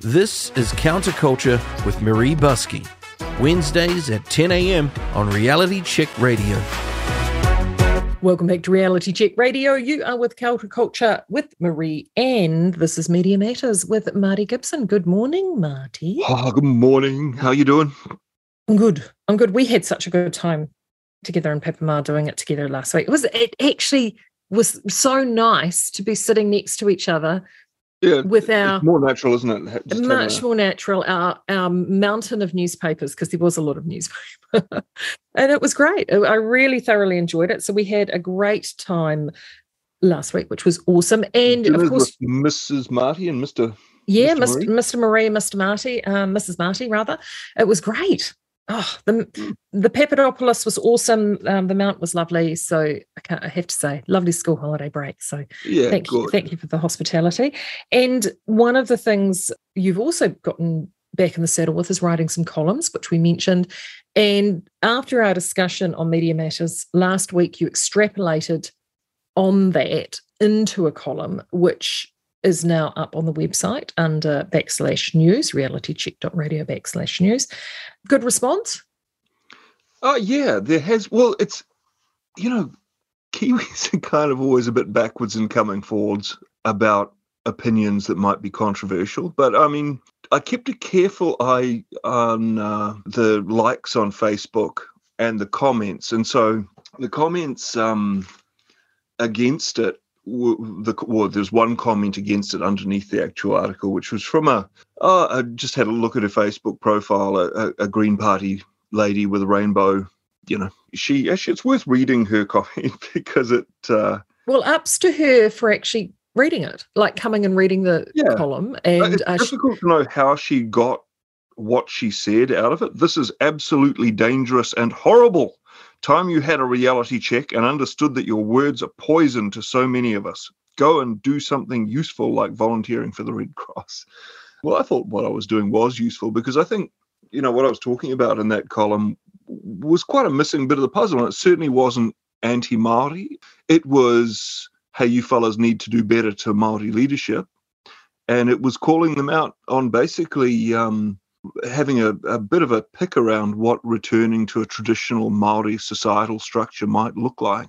This is Counterculture with Maree Buskey. Wednesdays at 10 a.m. on Reality Check Radio. Welcome back to Reality Check Radio. You are with Counterculture with Maree, and this is Media Matters with Marty Gibson. Good morning, Marty. Oh, good morning. How are you doing? I'm good. I'm good. We had such a good time together in Papamoa doing it together last week. It was it actually was so nice to be sitting next to each other Yeah, with our it's more natural, isn't it? Just much more natural our our mountain of newspapers because there was a lot of newspaper and it was great I really thoroughly enjoyed it so we had a great time last week which was awesome and of course Mrs. Marty and Mr. yeah Mr. mr Maree? mr maree mr marty um, mrs marty rather it was great oh the the papadopoulos was awesome. Um, the mount was lovely. So I, can't, I have to say lovely school holiday break. So Yeah, thank you thank you for the hospitality. And one of the things you've also gotten back in the saddle with is writing some columns which we mentioned. And after our discussion on media matters last week you extrapolated on that into a column which is now up on the website under backslash news realitycheck.radio backslash news good response Oh yeah, there has. Well, it's you know, Kiwis are kind of always a bit backwards in coming forwards about opinions that might be controversial. But I mean, I kept a careful eye on uh, the likes on Facebook and the comments, and so the comments um, against it. The well, there's one comment against it underneath the actual article, which was from a. Oh, I just had a look at her Facebook profile, a, a, Green Party lady with a rainbow. You know, she actually it's worth reading her comment because it. Uh, well ups to her for actually reading it like coming and reading the Yeah. column and it's uh, she- difficult to know how she got what she said out of it. This is absolutely dangerous and horrible. Time you had a reality check and understood that your words are poison to so many of us. Go and do something useful like volunteering for the Red Cross. Well, I thought what I was doing was useful because I think, you know, what I was talking about in that column was quite a missing bit of the puzzle. And it certainly wasn't anti Maori. It was, hey, you fellas need to do better to Maori leadership and it was calling them out on basically um, having a, a bit of a pick around what returning to a traditional Maori societal structure might look like.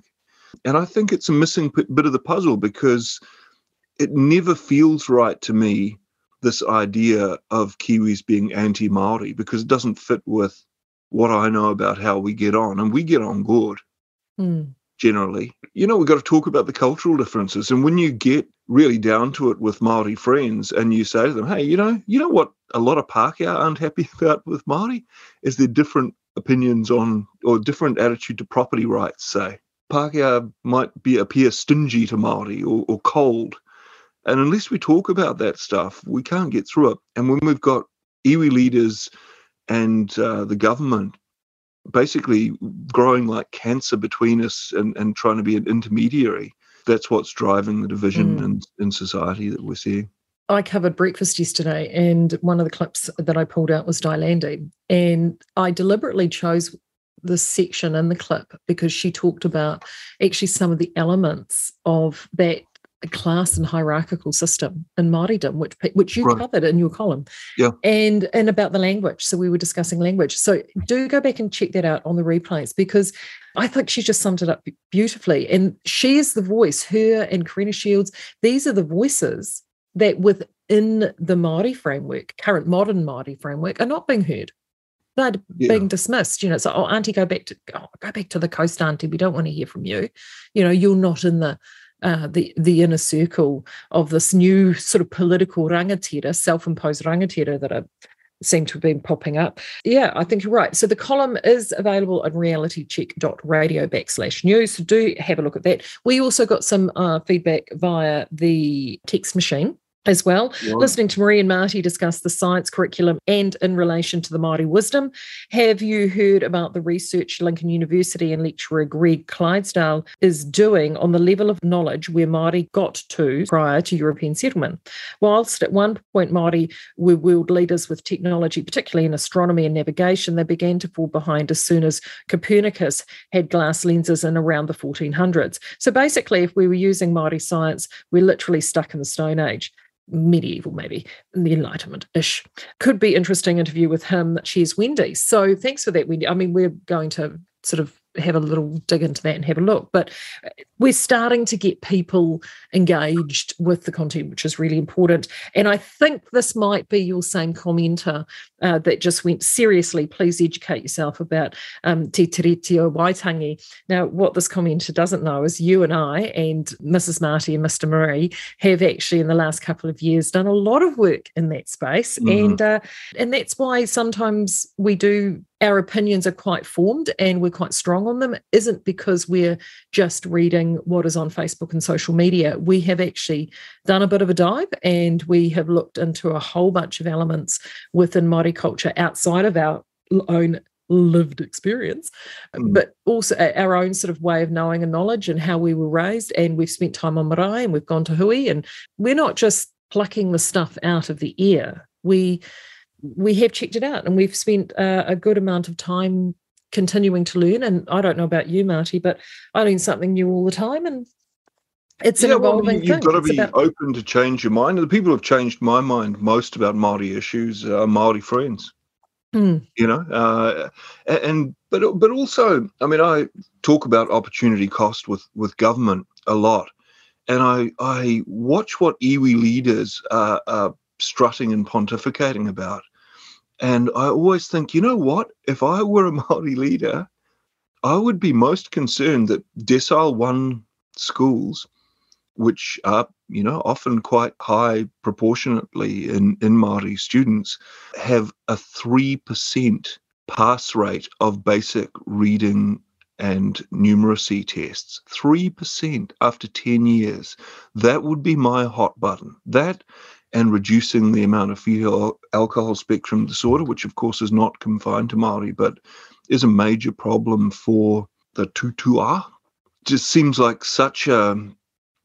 And I think it's a missing bit of the puzzle because it never feels right to me this idea of Kiwis being anti Maori because it doesn't fit with what I know about how we get on, and we get on good Hmm. Generally. You know, we've got to talk about the cultural differences. And when you get really down to it with Maori friends and you say to them, hey, you know, you know what a lot of Pākehā aren't happy about with Maori is their different opinions on or different attitude to property rights, say. Pākehā might be appear stingy to Maori or, or cold. And unless we talk about that stuff, we can't get through it. And when we've got iwi leaders and uh, the government basically growing like cancer between us and, and trying to be an intermediary. That's what's driving the division Mm. in, in society that we're seeing. I covered breakfast yesterday, and one of the clips that I pulled out was Dilandy. And I deliberately chose this section in the clip because she talked about actually some of the elements of that class and hierarchical system in Māoridom, which which you Right. covered in your column. Yeah. And and about the language. So we were discussing language. So do go back and check that out on the replays because I think she just summed it up beautifully. And she is the voice, her and Karina Shields, these are the voices that within the Māori framework, current modern Māori framework, are not being heard. They're Yeah. being dismissed. You know, so oh, Auntie, go back to oh, go back to the coast, Auntie. We don't want to hear from you. You know, you're not in the uh, the the inner circle of this new sort of political rangatira, self-imposed rangatira that are seem to have been popping up. Yeah, I think you're right. So the column is available on realitycheck.radio backslash news. So do have a look at that. We also got some uh, feedback via the text machine as well. Listening to Maree and Marty discuss the science curriculum and in relation to the Māori wisdom, have you heard about the research Lincoln University and lecturer Greg Clydesdale is doing on the level of knowledge where Māori got to prior to European settlement? Whilst at one point Māori were world leaders with technology, particularly in astronomy and navigation, they began to fall behind as soon as Copernicus had glass lenses in around the 1400s. So basically, if we were using Māori science, we're literally stuck in the Stone Age medieval, maybe the Enlightenment ish. Could be interesting interview with him. Cheers, Wendy. So thanks for that, Wendy. I mean, we're going to sort of have a little dig into that and have a look. But we're starting to get people engaged with the content, which is really important. And I think this might be your same commenter uh, that just went, seriously, please educate yourself about um, Te Tiriti Waitangi. Now, what this commenter doesn't know is you and I and Mrs. Marty and Mr. Maree have actually in the last couple of years done a lot of work in that space. Mm-hmm. And, uh, and that's why sometimes we do our opinions are quite formed and we're quite strong on them isn't because we're just reading what is on Facebook and social media. We have actually done a bit of a dive and we have looked into a whole bunch of elements within Māori culture outside of our own lived experience, mm. but also our own sort of way of knowing and knowledge and how we were raised. And we've spent time on marae and we've gone to hui and we're not just plucking the stuff out of the air. We we have checked it out and we've spent uh, a good amount of time continuing to learn. And I don't know about you, Marty, but I learn something new all the time. And it's yeah, an evolving well, you've thing. got to be about... open to change your mind. And the people who have changed my mind most about Maori issues are Maori friends. Mm. You know, uh, and but but also, I mean, I talk about opportunity cost with with government a lot, and I I watch what iwi leaders are, are strutting and pontificating about, and I always think, you know what? If I were a Maori leader, I would be most concerned that decile one schools, which are, you know, often quite high proportionately in, in Maori students, have a 3% pass rate of basic reading and numeracy tests. 3% after 10 years. That would be my hot button. That and reducing the amount of fetal alcohol spectrum disorder, which of course is not confined to Maori, but is a major problem for the tutua. Just seems like such a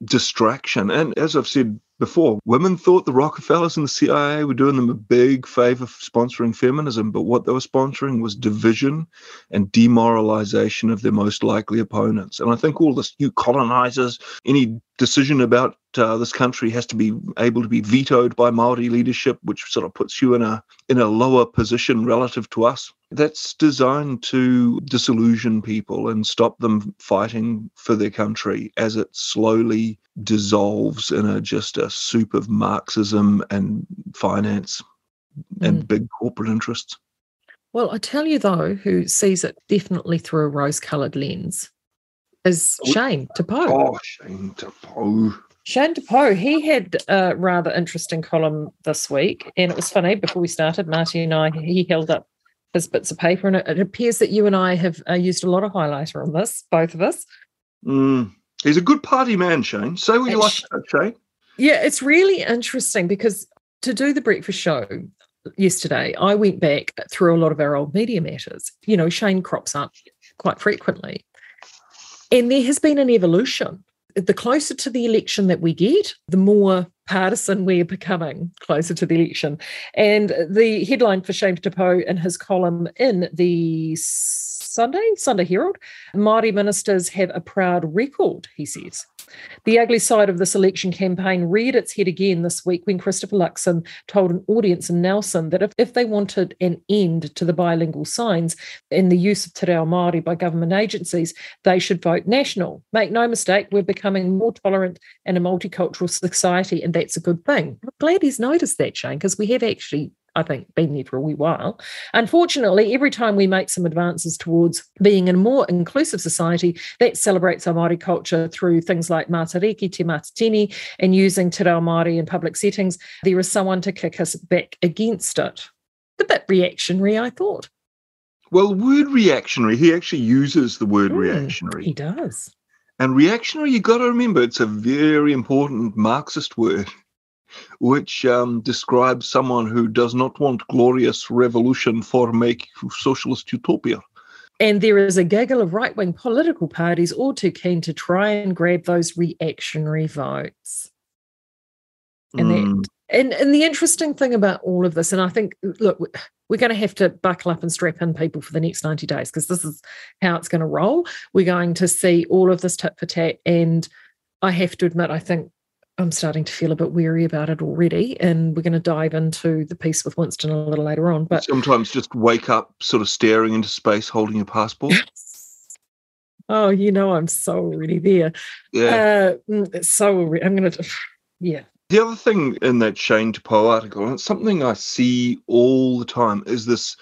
distraction. And as I've said before, women thought the Rockefellers and the CIA were doing them a big favor sponsoring feminism, but what they were sponsoring was division and demoralization of their most likely opponents. And I think all this new colonizers, any decision about uh, this country has to be able to be vetoed by Maori leadership, which sort of puts you in a in a lower position relative to us. That's designed to disillusion people and stop them fighting for their country as it slowly dissolves in a just a soup of Marxism and finance and mm. big corporate interests. Well, I tell you though, who sees it definitely through a rose-coloured lens is Shane Te Pou. Oh, Shane Te Pou. Shane Te Pou, he had a rather interesting column this week, and it was funny. Before we started, Marty and I, he held up his bits of paper, and it, it appears that you and I have uh, used a lot of highlighter on this, both of us. Mm. He's a good party man, Shane. Say what you like about Shane. Yeah, it's really interesting because to do the breakfast show yesterday, I went back through a lot of our old media matters. You know, Shane crops up quite frequently. And there has been an evolution. The closer to the election that we get, the more partisan we're becoming closer to the election. And the headline for Shane Te Pou in his column in the Sunday, Sunday Herald, Māori ministers have a proud record, he says. The ugly side of this election campaign reared its head again this week when Christopher Luxon told an audience in Nelson that if, if they wanted an end to the bilingual signs and the use of Te Reo Māori by government agencies, they should vote national. Make no mistake, we're becoming more tolerant and a multicultural society, and that's a good thing. I'm glad he's noticed that, Shane, because we have actually I think, been there for a wee while. Unfortunately, every time we make some advances towards being in a more inclusive society that celebrates our Māori culture through things like Matariki, Te Matatini, and using Te Reo Māori in public settings, there is someone to kick us back against it. A bit reactionary, I thought. Well, word reactionary, he actually uses the word mm, reactionary. He does. And reactionary, you've got to remember, it's a very important Marxist word which um, describes someone who does not want glorious revolution for make socialist utopia. And there is a gaggle of right wing political parties all too keen to try and grab those reactionary votes. And, mm. that, and, and the interesting thing about all of this, and I think, look, we're going to have to buckle up and strap in people for the next 90 days because this is how it's going to roll. We're going to see all of this tit for tat. And I have to admit, I think I'm starting to feel a bit weary about it already. And we're going to dive into the piece with Winston a little later on. But sometimes just wake up sort of staring into space holding your passport. oh, you know, I'm so already there. Yeah. Uh, mm, so I'm going to, yeah. The other thing in that Shane Te Pou article, and it's something I see all the time, is this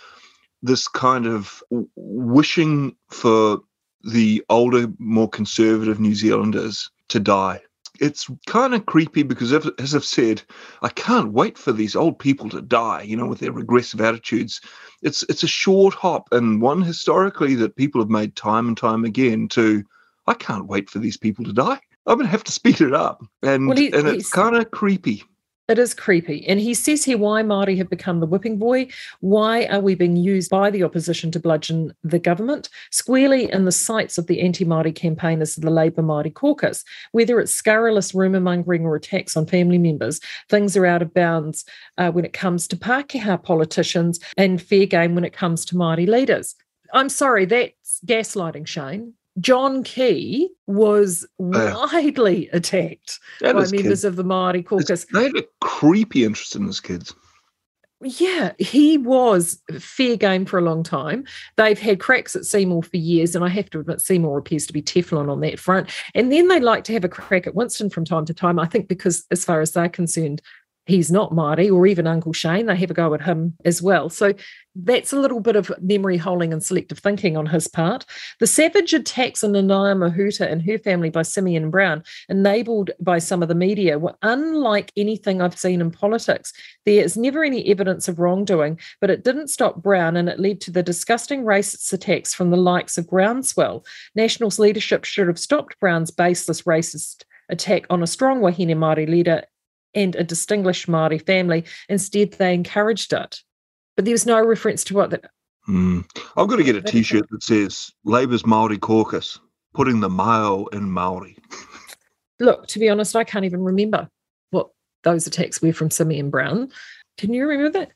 this kind of wishing for the older, more conservative New Zealanders to die it's kind of creepy because, as I've said, I can't wait for these old people to die. You know, with their regressive attitudes, it's it's a short hop and one historically that people have made time and time again. To I can't wait for these people to die. I'm gonna have to speed it up, and well, he, and it's kind of creepy. It is creepy. And he says here why Māori have become the whipping boy. Why are we being used by the opposition to bludgeon the government? Squarely in the sights of the anti Māori campaigners of the Labour Māori caucus. Whether it's scurrilous rumour mongering or attacks on family members, things are out of bounds uh, when it comes to Pākehā politicians and fair game when it comes to Māori leaders. I'm sorry, that's gaslighting, Shane. John Key was oh, widely attacked by members kids. of the Māori caucus. They had a creepy interest in his kids. Yeah, he was fair game for a long time. They've had cracks at Seymour for years, and I have to admit, Seymour appears to be Teflon on that front. And then they like to have a crack at Winston from time to time. I think because, as far as they're concerned, he's not Māori or even Uncle Shane. They have a go at him as well. So that's a little bit of memory holding and selective thinking on his part. The savage attacks on Nanaia Mahuta and her family by Simeon Brown, enabled by some of the media, were unlike anything I've seen in politics. There is never any evidence of wrongdoing, but it didn't stop Brown and it led to the disgusting racist attacks from the likes of Groundswell. Nationals leadership should have stopped Brown's baseless racist attack on a strong Wahine Māori leader and a distinguished Maori family. Instead, they encouraged it. But there was no reference to what that. Mm. I've got to get a T-shirt that says "Labour's Maori Caucus," putting the Mao in Maori. Look, to be honest, I can't even remember what those attacks were from Simeon Brown. Can you remember that?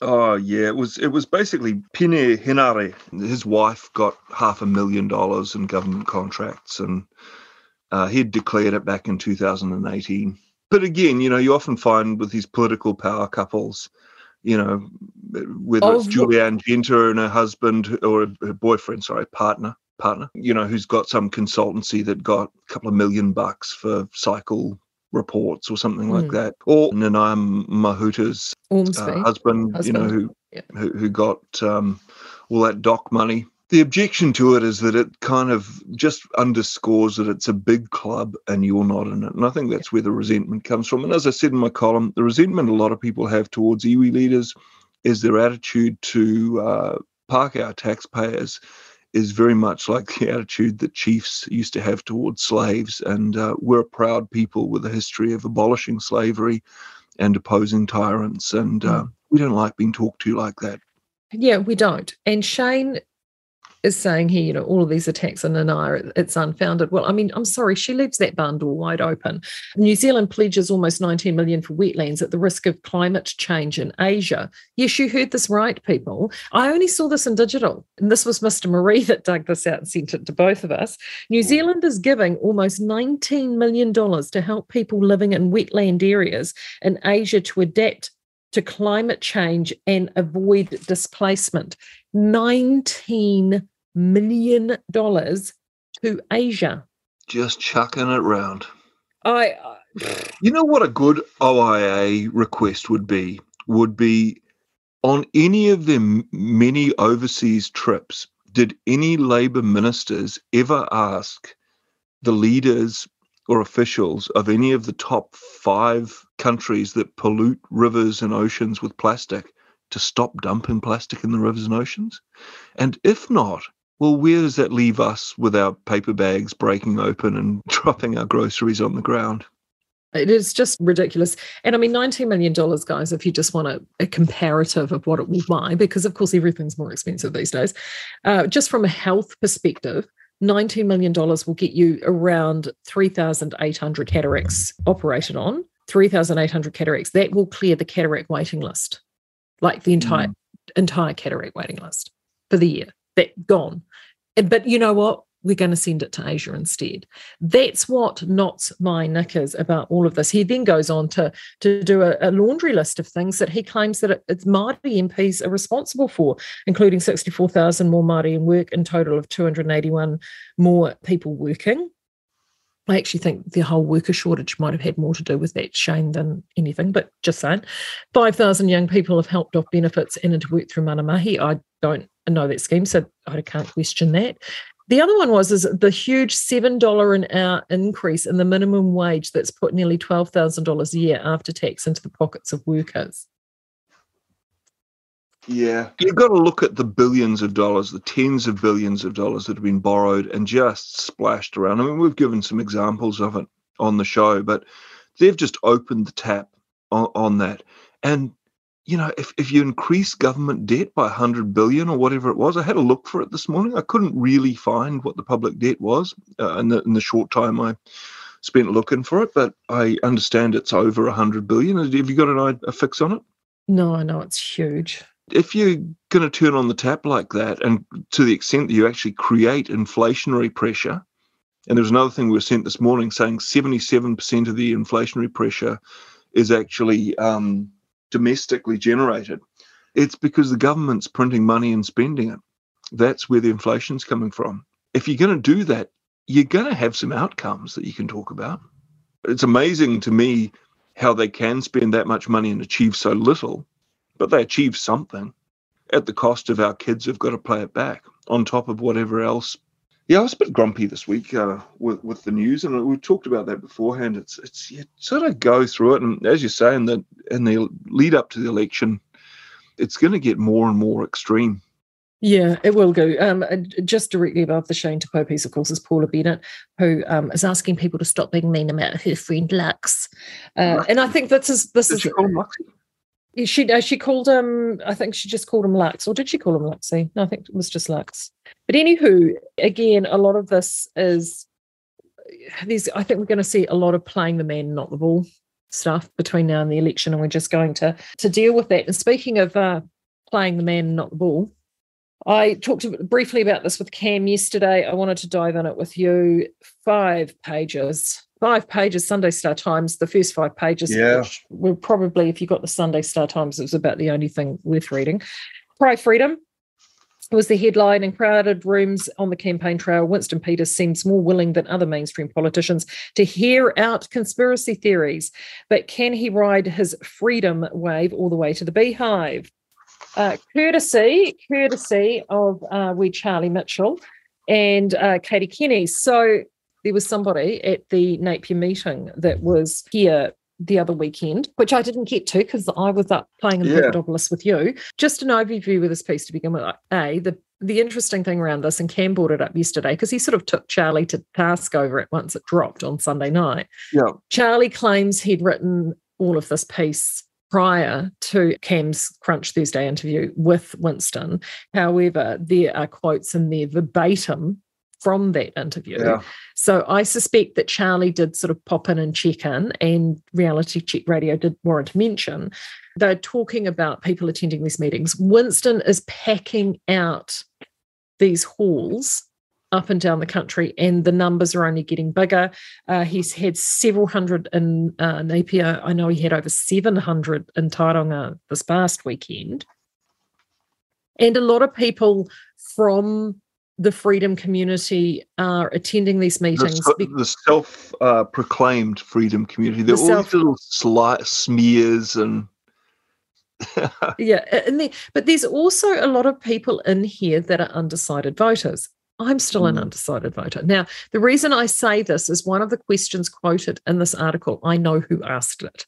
Oh yeah, it was it was basically Peeni Henare. His wife got half a million dollars in government contracts, and uh, he had declared it back in 2018 but again, you know, you often find with these political power couples, you know, whether oh, it's Julie Anne Genter and her husband or her boyfriend, sorry, partner, partner, you know, who's got some consultancy that got a couple of million bucks for cycle reports or something mm. like hmm. that, or Nanaia Mahuta's uh, husband, husband, you know, who yeah. who, who, got um, all that doc money the objection to it is that it kind of just underscores that it's a big club and you're not in it. And I think that's where the resentment comes from. And as I said in my column, the resentment a lot of people have towards iwi leaders is their attitude to uh, Pākehā taxpayers is very much like the attitude that chiefs used to have towards slaves. And uh, we're a proud people with a history of abolishing slavery and opposing tyrants. And uh, mm. we don't like being talked to like that. Yeah, we don't. And Shane is saying here, you know, all of these attacks on Nanaia, it's unfounded. Well, I mean, I'm sorry, she leaves that barn door wide open. New Zealand pledges almost 19 million for wetlands at the risk of climate change in Asia. Yes, you heard this right, people. I only saw this in digital. And this was Mr. Maree that dug this out and sent it to both of us. New Zealand is giving almost $19 million to help people living in wetland areas in Asia to adapt to climate change and avoid displacement. 19 million dollars to Asia. Just chucking it round. I. Uh, you know what a good OIA request would be? Would be on any of their many overseas trips. Did any Labour ministers ever ask the leaders or officials of any of the top five countries that pollute rivers and oceans with plastic to stop dumping plastic in the rivers and oceans? And if not, well, where does that leave us with our paper bags breaking open and dropping our groceries on the ground? It is just ridiculous. And I mean, $19 million, guys, if you just want a, a comparative of what it will buy, because of course everything's more expensive these days. Uh, just from a health perspective, $19 million will get you around 3,800 cataracts operated on. 3,800 cataracts. That will clear the cataract waiting list, like the entire mm. entire cataract waiting list for the year that gone. But you know what? we're going to send it to Asia instead. That's what knots my knickers about all of this. He then goes on to, to do a, a laundry list of things that he claims that it, it's Māori MPs are responsible for, including 64,000 more Māori in work, in total of 281 more people working. I actually think the whole worker shortage might have had more to do with that, Shane, than anything, but just saying. 5,000 young people have helped off benefits and into work through Mana Mahi. I don't know that scheme, so I can't question that. The other one was is the huge seven dollar an hour increase in the minimum wage that's put nearly twelve thousand dollars a year after tax into the pockets of workers. Yeah, you've got to look at the billions of dollars, the tens of billions of dollars that have been borrowed and just splashed around. I mean, we've given some examples of it on the show, but they've just opened the tap on, on that. And you know, if, if you increase government debt by 100 billion or whatever it was, I had a look for it this morning. I couldn't really find what the public debt was uh, in, the, in the short time I spent looking for it, but I understand it's over 100 billion. Have you got an, a fix on it? No, I know it's huge. If you're going to turn on the tap like that, and to the extent that you actually create inflationary pressure, and there was another thing we were sent this morning saying 77% of the inflationary pressure is actually um, domestically generated, it's because the government's printing money and spending it. That's where the inflation's coming from. If you're going to do that, you're going to have some outcomes that you can talk about. It's amazing to me how they can spend that much money and achieve so little, but they achieve something at the cost of our kids who've got to play it back on top of whatever else yeah, I was a bit grumpy this week uh, with with the news, and we talked about that beforehand. It's it's you sort of go through it, and as you say, saying, that in the lead up to the election, it's going to get more and more extreme. Yeah, it will go. Um, just directly above the Shane Te piece, of course, is Paula Bennett, who um, is asking people to stop being mean about her friend Lux. Uh, and I think this is this is. She call him Luxy? She uh, she called him. I think she just called him Lux, or did she call him Luxy? No, I think it was just Lux. But anywho, again, a lot of this is. I think we're going to see a lot of playing the man, not the ball stuff between now and the election, and we're just going to to deal with that. And speaking of uh, playing the man, not the ball, I talked briefly about this with Cam yesterday. I wanted to dive in it with you. Five pages five pages Sunday Star Times, the first five pages, yeah. which were probably, if you got the Sunday Star Times, it was about the only thing worth reading. Cry Freedom was the headline in crowded rooms on the campaign trail. Winston Peters seems more willing than other mainstream politicians to hear out conspiracy theories, but can he ride his freedom wave all the way to the beehive? Uh, courtesy, courtesy of uh, we Charlie Mitchell and uh, Katie Kenny. So there was somebody at the Napier meeting that was here the other weekend, which I didn't get to because I was up playing in the yeah. with you. Just an overview of this piece to begin with. A, the the interesting thing around this, and Cam brought it up yesterday because he sort of took Charlie to task over it once it dropped on Sunday night. Yeah. Charlie claims he'd written all of this piece prior to Cam's Crunch Thursday interview with Winston. However, there are quotes in there verbatim from that interview. Yeah. So I suspect that Charlie did sort of pop in and check in, and Reality Check Radio did warrant mention. They're talking about people attending these meetings. Winston is packing out these halls up and down the country, and the numbers are only getting bigger. Uh, he's had several hundred in uh, Napier. I know he had over 700 in Tauranga this past weekend. And a lot of people from the freedom community are attending these meetings. The, the self-proclaimed uh, freedom community. There the are all self- these little slight smears and. yeah, and the, but there's also a lot of people in here that are undecided voters. I'm still an mm. undecided voter. Now, the reason I say this is one of the questions quoted in this article. I know who asked it.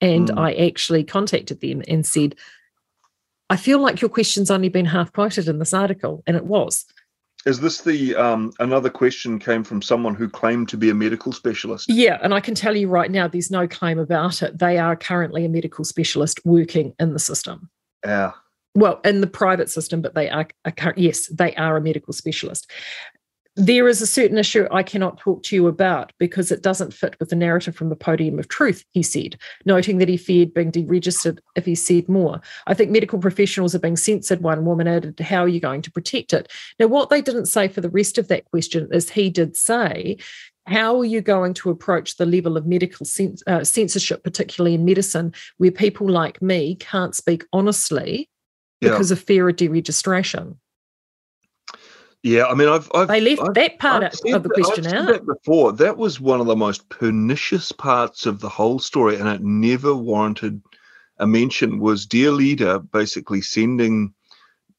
And mm. I actually contacted them and said, I feel like your question's only been half quoted in this article, and it was. Is this the um, another question came from someone who claimed to be a medical specialist? Yeah, and I can tell you right now, there's no claim about it. They are currently a medical specialist working in the system. Yeah. Well, in the private system, but they are, are yes, they are a medical specialist. There is a certain issue I cannot talk to you about because it doesn't fit with the narrative from the podium of truth, he said, noting that he feared being deregistered if he said more. I think medical professionals are being censored, one woman added. How are you going to protect it? Now, what they didn't say for the rest of that question is he did say, how are you going to approach the level of medical uh, censorship, particularly in medicine, where people like me can't speak honestly because of fear of deregistration? Yeah, I mean, I've, I've they left I've, that part of the question out. That before that was one of the most pernicious parts of the whole story, and it never warranted a mention. Was dear leader basically sending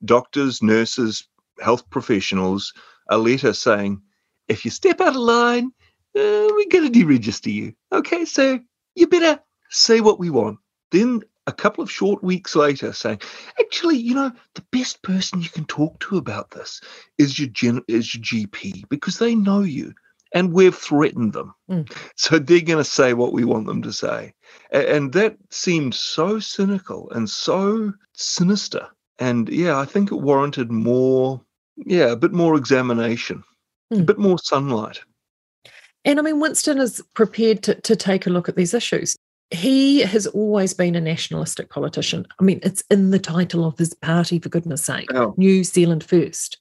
doctors, nurses, health professionals a letter saying, "If you step out of line, uh, we're going to deregister you. Okay, so you better say what we want." Then a couple of short weeks later saying, actually, you know, the best person you can talk to about this is your gen- is your GP because they know you and we've threatened them. Mm. So they're going to say what we want them to say. And, and that seemed so cynical and so sinister. And yeah, I think it warranted more, yeah, a bit more examination, mm. a bit more sunlight. And I mean, Winston is prepared to, to take a look at these issues he has always been a nationalistic politician. I mean, it's in the title of his party, for goodness sake oh. New Zealand First.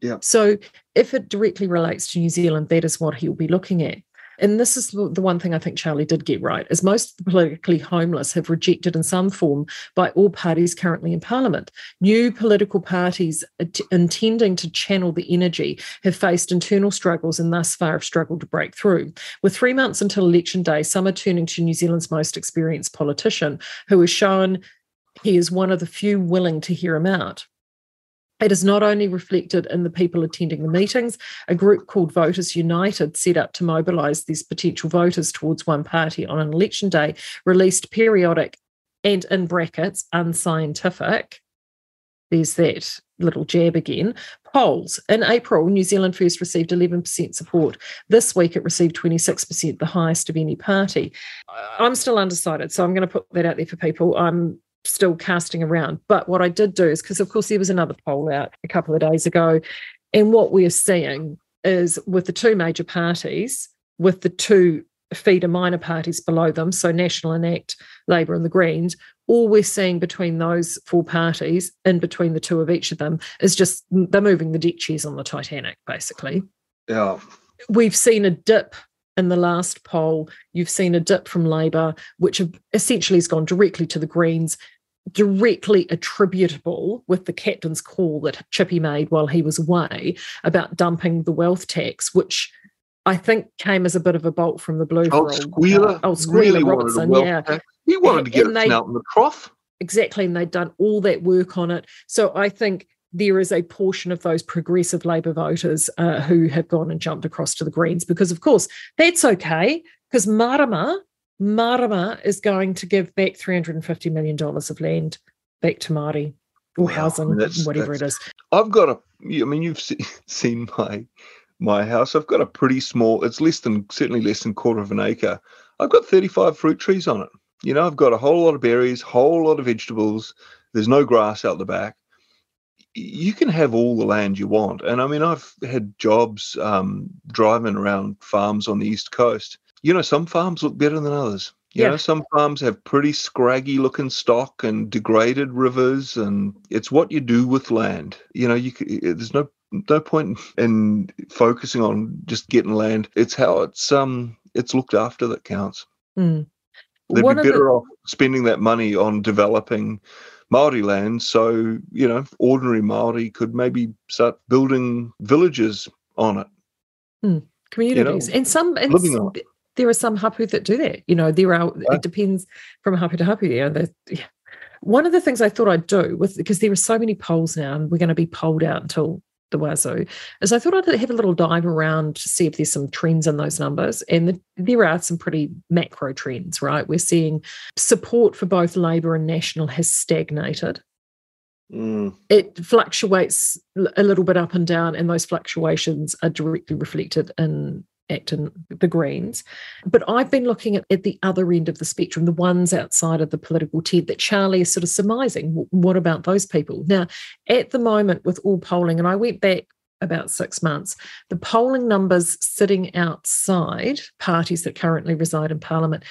Yeah. So if it directly relates to New Zealand, that is what he'll be looking at. And this is the one thing I think Charlie did get right, is most of the politically homeless have rejected in some form by all parties currently in Parliament. New political parties intending to channel the energy have faced internal struggles and thus far have struggled to break through. With three months until election day, some are turning to New Zealand's most experienced politician, who has shown he is one of the few willing to hear him out. It is not only reflected in the people attending the meetings. A group called Voters United, set up to mobilise these potential voters towards one party on an election day, released periodic and in brackets unscientific. There's that little jab again. Polls. In April, New Zealand First received 11% support. This week, it received 26%, the highest of any party. I'm still undecided, so I'm going to put that out there for people. I'm still casting around. But what I did do is because, of course, there was another poll out a couple of days ago. And what we're seeing is with the two major parties, with the two feeder minor parties below them, so National and ACT, Labour, and the Greens, all we're seeing between those four parties, in between the two of each of them, is just they're moving the deck chairs on the Titanic, basically. Yeah. We've seen a dip in the last poll. You've seen a dip from Labour, which essentially has gone directly to the Greens directly attributable with the captain's call that Chippy made while he was away about dumping the wealth tax, which I think came as a bit of a bolt from the blue. Old Squealer, uh, old Squealer really Robertson, yeah. Tax. He wanted and, to get it they, out in the trough. Exactly, and they'd done all that work on it. So I think there is a portion of those progressive Labour voters uh, who have gone and jumped across to the Greens because, of course, that's okay because Marama Marama is going to give back $350 million of land back to Māori or wow, housing, whatever it is. I've got a, I mean, you've seen my my house. I've got a pretty small, it's less than, certainly less than quarter of an acre. I've got 35 fruit trees on it. You know, I've got a whole lot of berries, whole lot of vegetables. There's no grass out the back. You can have all the land you want. And I mean, I've had jobs um, driving around farms on the East Coast you know, some farms look better than others. You yeah. know, some farms have pretty scraggy looking stock and degraded rivers, and it's what you do with land. You know, you there's no no point in focusing on just getting land. It's how it's um it's looked after that counts. Mm. They'd be better the... off spending that money on developing Maori land, so you know ordinary Maori could maybe start building villages on it. Mm. Communities you know, and some and there are some hapu that do that. You know, there are, yeah. it depends from hapu to hapu. You know, yeah. One of the things I thought I'd do with, because there are so many polls now and we're going to be polled out until the wazoo, is I thought I'd have a little dive around to see if there's some trends in those numbers. And the, there are some pretty macro trends, right? We're seeing support for both Labour and National has stagnated. Mm. It fluctuates a little bit up and down, and those fluctuations are directly reflected in Acton, the Greens. But I've been looking at, at the other end of the spectrum, the ones outside of the political tent that Charlie is sort of surmising. What about those people? Now, at the moment, with all polling, and I went back about six months. The polling numbers sitting outside parties that currently reside in Parliament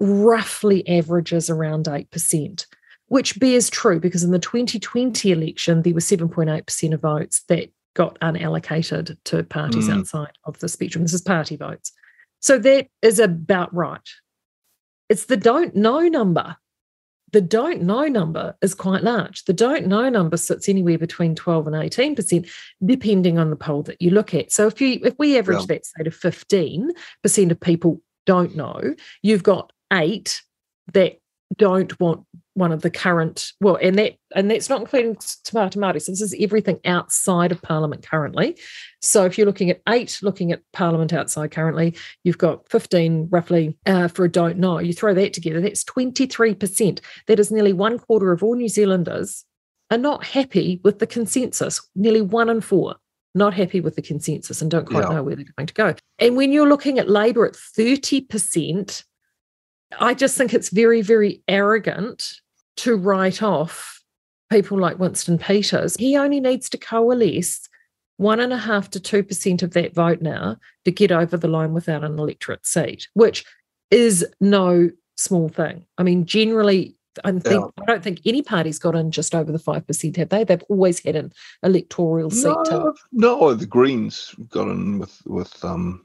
roughly averages around 8%, which bears true because in the 2020 election, there were 7.8% of votes that got unallocated to parties mm. outside of the spectrum. This is party votes. So that is about right. It's the don't know number the don't know number is quite large. The don't know number sits anywhere between 12 and 18%, depending on the poll that you look at. So if you if we average yeah. that, say to 15% of people don't know, you've got eight that don't want one of the current well and that and that's not including Te Pāti Māori. So this is everything outside of parliament currently. So if you're looking at eight looking at parliament outside currently you've got 15 roughly uh, for a don't know. You throw that together that's 23% that is nearly one quarter of all new zealanders are not happy with the consensus. Nearly one in four not happy with the consensus and don't quite yeah. know where they're going to go. And when you're looking at labor at 30% I just think it's very, very arrogant to write off people like Winston Peters. He only needs to coalesce one and a half to two percent of that vote now to get over the line without an electorate seat, which is no small thing. I mean, generally, I think yeah. I don't think any party's got in just over the five percent, have they? They've always had an electoral seat. No, no the Greens got in with with um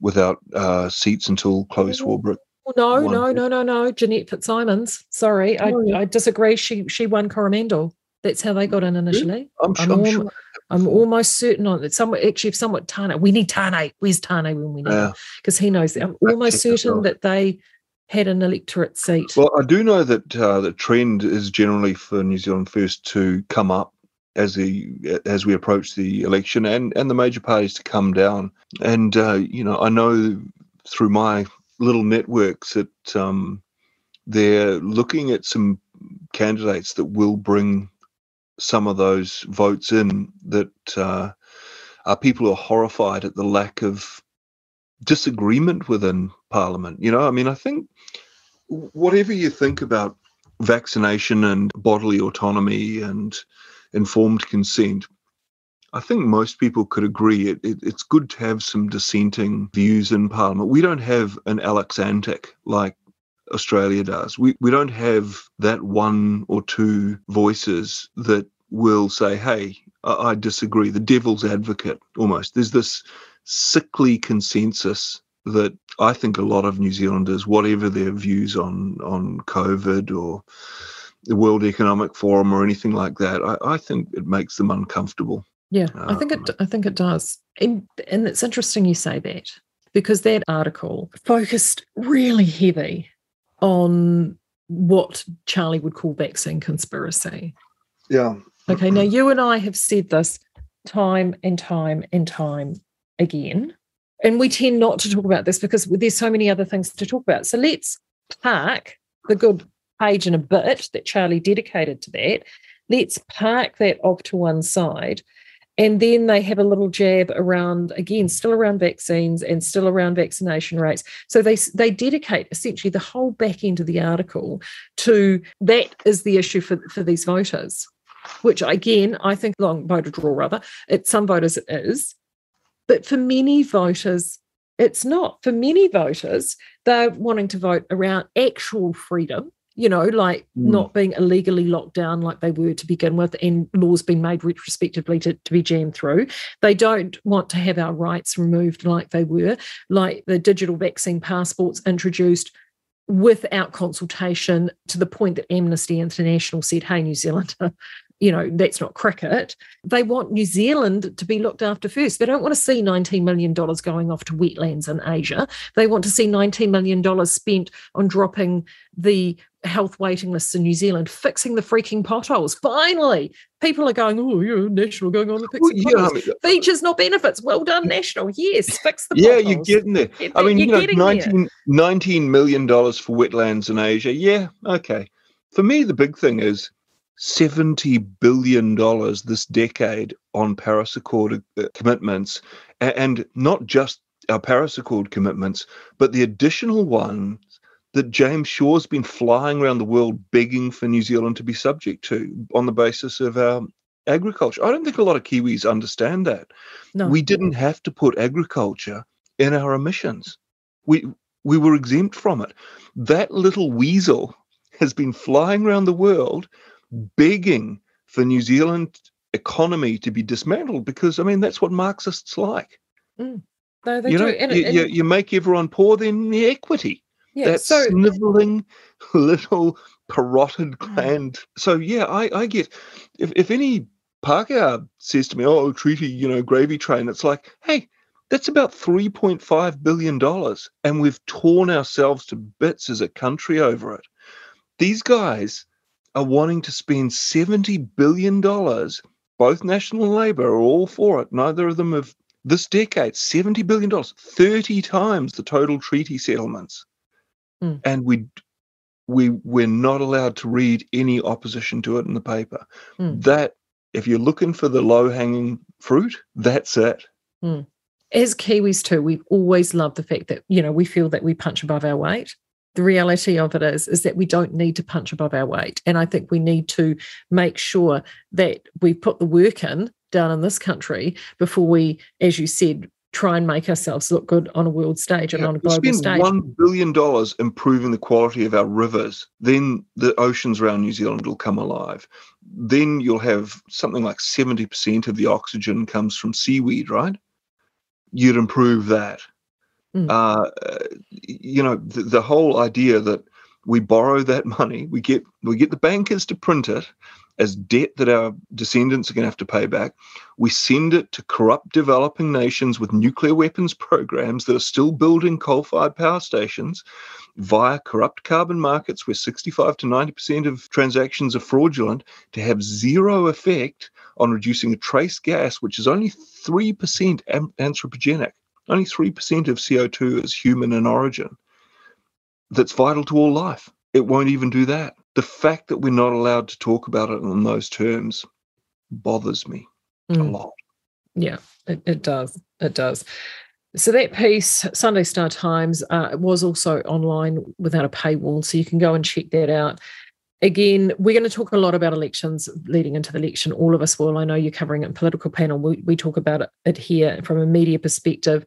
without uh, seats until Chloe Swarbrick no, no, no, no, no. Jeanette Fitzsimons. Sorry, I, oh, yeah. I disagree. She she won Coromandel. That's how they got in initially. I'm, I'm, I'm, sure. I'm almost certain on it. Somewhat actually, if somewhat Tane. We need Tane. Where's Tane when we need yeah. Because he knows that. I'm almost certain that they had an electorate seat. Well, I do know that uh, the trend is generally for New Zealand First to come up as the as we approach the election, and and the major parties to come down. And uh, you know, I know through my little networks that um, they're looking at some candidates that will bring some of those votes in that uh, are people who are horrified at the lack of disagreement within parliament. You know i mean i think whatever you think about vaccination and bodily autonomy and informed consent I think most people could agree it, it, it's good to have some dissenting views in Parliament. We don't have an Alex Antic like Australia does. We, we don't have that one or two voices that will say, hey, I, I disagree. The devil's advocate almost. There's this sickly consensus that I think a lot of New Zealanders, whatever their views on, on COVID or the World Economic Forum or anything like that, I, I think it makes them uncomfortable. Yeah, um, I think it. I think it does, and, and it's interesting you say that because that article focused really heavy on what Charlie would call vaccine conspiracy. Yeah. Okay. Now you and I have said this time and time and time again, and we tend not to talk about this because there's so many other things to talk about. So let's park the good page in a bit that Charlie dedicated to that. Let's park that off to one side and then they have a little jab around again still around vaccines and still around vaccination rates. So they they dedicate essentially the whole back end of the article to that is the issue for, for these voters which again i think long voter draw rather it some voters it is. But for many voters it's not. For many voters they're wanting to vote around actual freedom you know, like mm. not being illegally locked down like they were to begin with, and laws being made retrospectively to, to be jammed through. They don't want to have our rights removed like they were, like the digital vaccine passports introduced without consultation to the point that Amnesty International said, hey, New Zealand, you know, that's not cricket. They want New Zealand to be looked after first. They don't want to see $19 million going off to wetlands in Asia. They want to see $19 million spent on dropping the health waiting lists in New Zealand, fixing the freaking potholes. Finally, people are going, oh, yeah, National going on to fix well, yeah, potholes. I mean, Features, not benefits. Well done, National. Yes, fix the Yeah, you're getting there. I mean, you know, 19, $19 million for wetlands in Asia. Yeah, okay. For me, the big thing is $70 billion this decade on Paris Accord uh, commitments, and not just our Paris Accord commitments, but the additional ones that James Shaw's been flying around the world begging for New Zealand to be subject to on the basis of our agriculture. I don't think a lot of Kiwis understand that. No. We didn't have to put agriculture in our emissions. We we were exempt from it. That little weasel has been flying around the world begging for New Zealand economy to be dismantled because I mean that's what Marxists like. Mm. No, they you do. know, And- you, and- you, you make everyone poor, then the equity. Yeah, that so sniveling little parotid Mm. gland. So yeah, I, I get if, if any Parker says to me, "Oh, treaty, you know, gravy train," it's like, hey, that's about three point five billion dollars, and we've torn ourselves to bits as a country over it. These guys are wanting to spend seventy billion dollars. Both National and Labor are all for it. Neither of them have this decade, $70 billion, 30 times the total treaty settlements. Mm. And we we we're not allowed to read any opposition to it in the paper. Mm. That if you're looking for the low hanging fruit, that's it. as Kiwis too, we've always loved the fact that, you know, we feel that we punch above our weight. The reality of it is, is that we don't need to punch above our weight. And I think we need to make sure that we put the work in down in this country before we, as you said, try and make ourselves look good on a world stage and Yeah, on a global spend stage. one billion dollars improving the quality of our rivers, then the oceans around New Zealand will come alive. Then you'll have something like seventy percent of the oxygen comes from seaweed, right? You'd improve that. Mm. Uh, you know, the, the whole idea that we borrow that money, we get we get the bankers to print it as debt that our descendants are going to have to pay back. We send it to corrupt developing nations with nuclear weapons programs that are still building coal fired power stations via corrupt carbon markets where 65 to 90% of transactions are fraudulent to have zero effect on reducing a trace gas, which is only 3% anthropogenic. Only 3% of CO2 is human in origin. That's vital to all life. It won't even do that. The fact that we're not allowed to talk about it in those terms bothers me a Mm. lot. Yeah, it, it does. It does. So that piece, Sunday Star Times, uh, was also online without a paywall, so you can go and check that out. Again, we're going to talk a lot about elections leading into the election. All of us will. I know you're covering it in political panel. We, we talk about it, it here from a media perspective.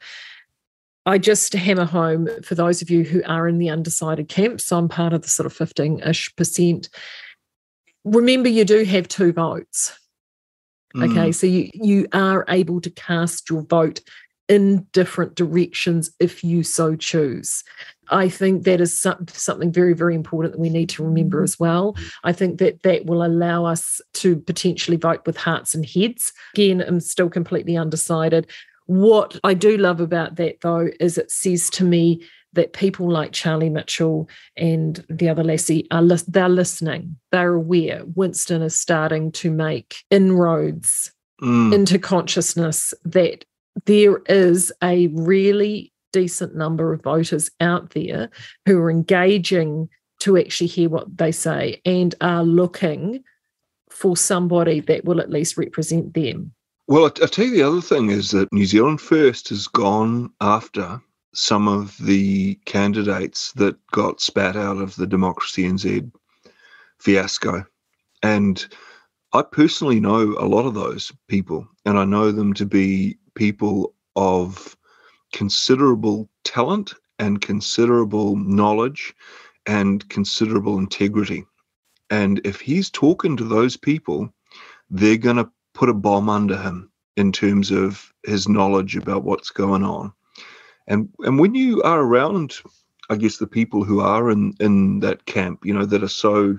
I just hammer home for those of you who are in the undecided camp. So I'm part of the sort of 15 ish percent. Remember, you do have two votes. Okay, Mm. so you you are able to cast your vote in different directions if you so choose. I think that is some, something very very important that we need to remember as well. I think that that will allow us to potentially vote with hearts and heads. Again, I'm still completely undecided. What I do love about that though is it says to me that people like Charlie Mitchell and the other lassie are lis- they're listening. They're aware. Winston is starting to make inroads Mm. into consciousness that there is a really decent number of voters out there who are engaging to actually hear what they say and are looking for somebody that will at least represent them. Well, I, I tell you the other thing is that New Zealand First has gone after some of the candidates that got spat out of the Democracy NZ fiasco. And I personally know a lot of those people, and I know them to be people of considerable talent and considerable knowledge and considerable integrity. And if he's talking to those people, they're going to put a bomb under him in terms of his knowledge about what's going on. And and when you are around, I guess the people who are in in that camp, you know, that are so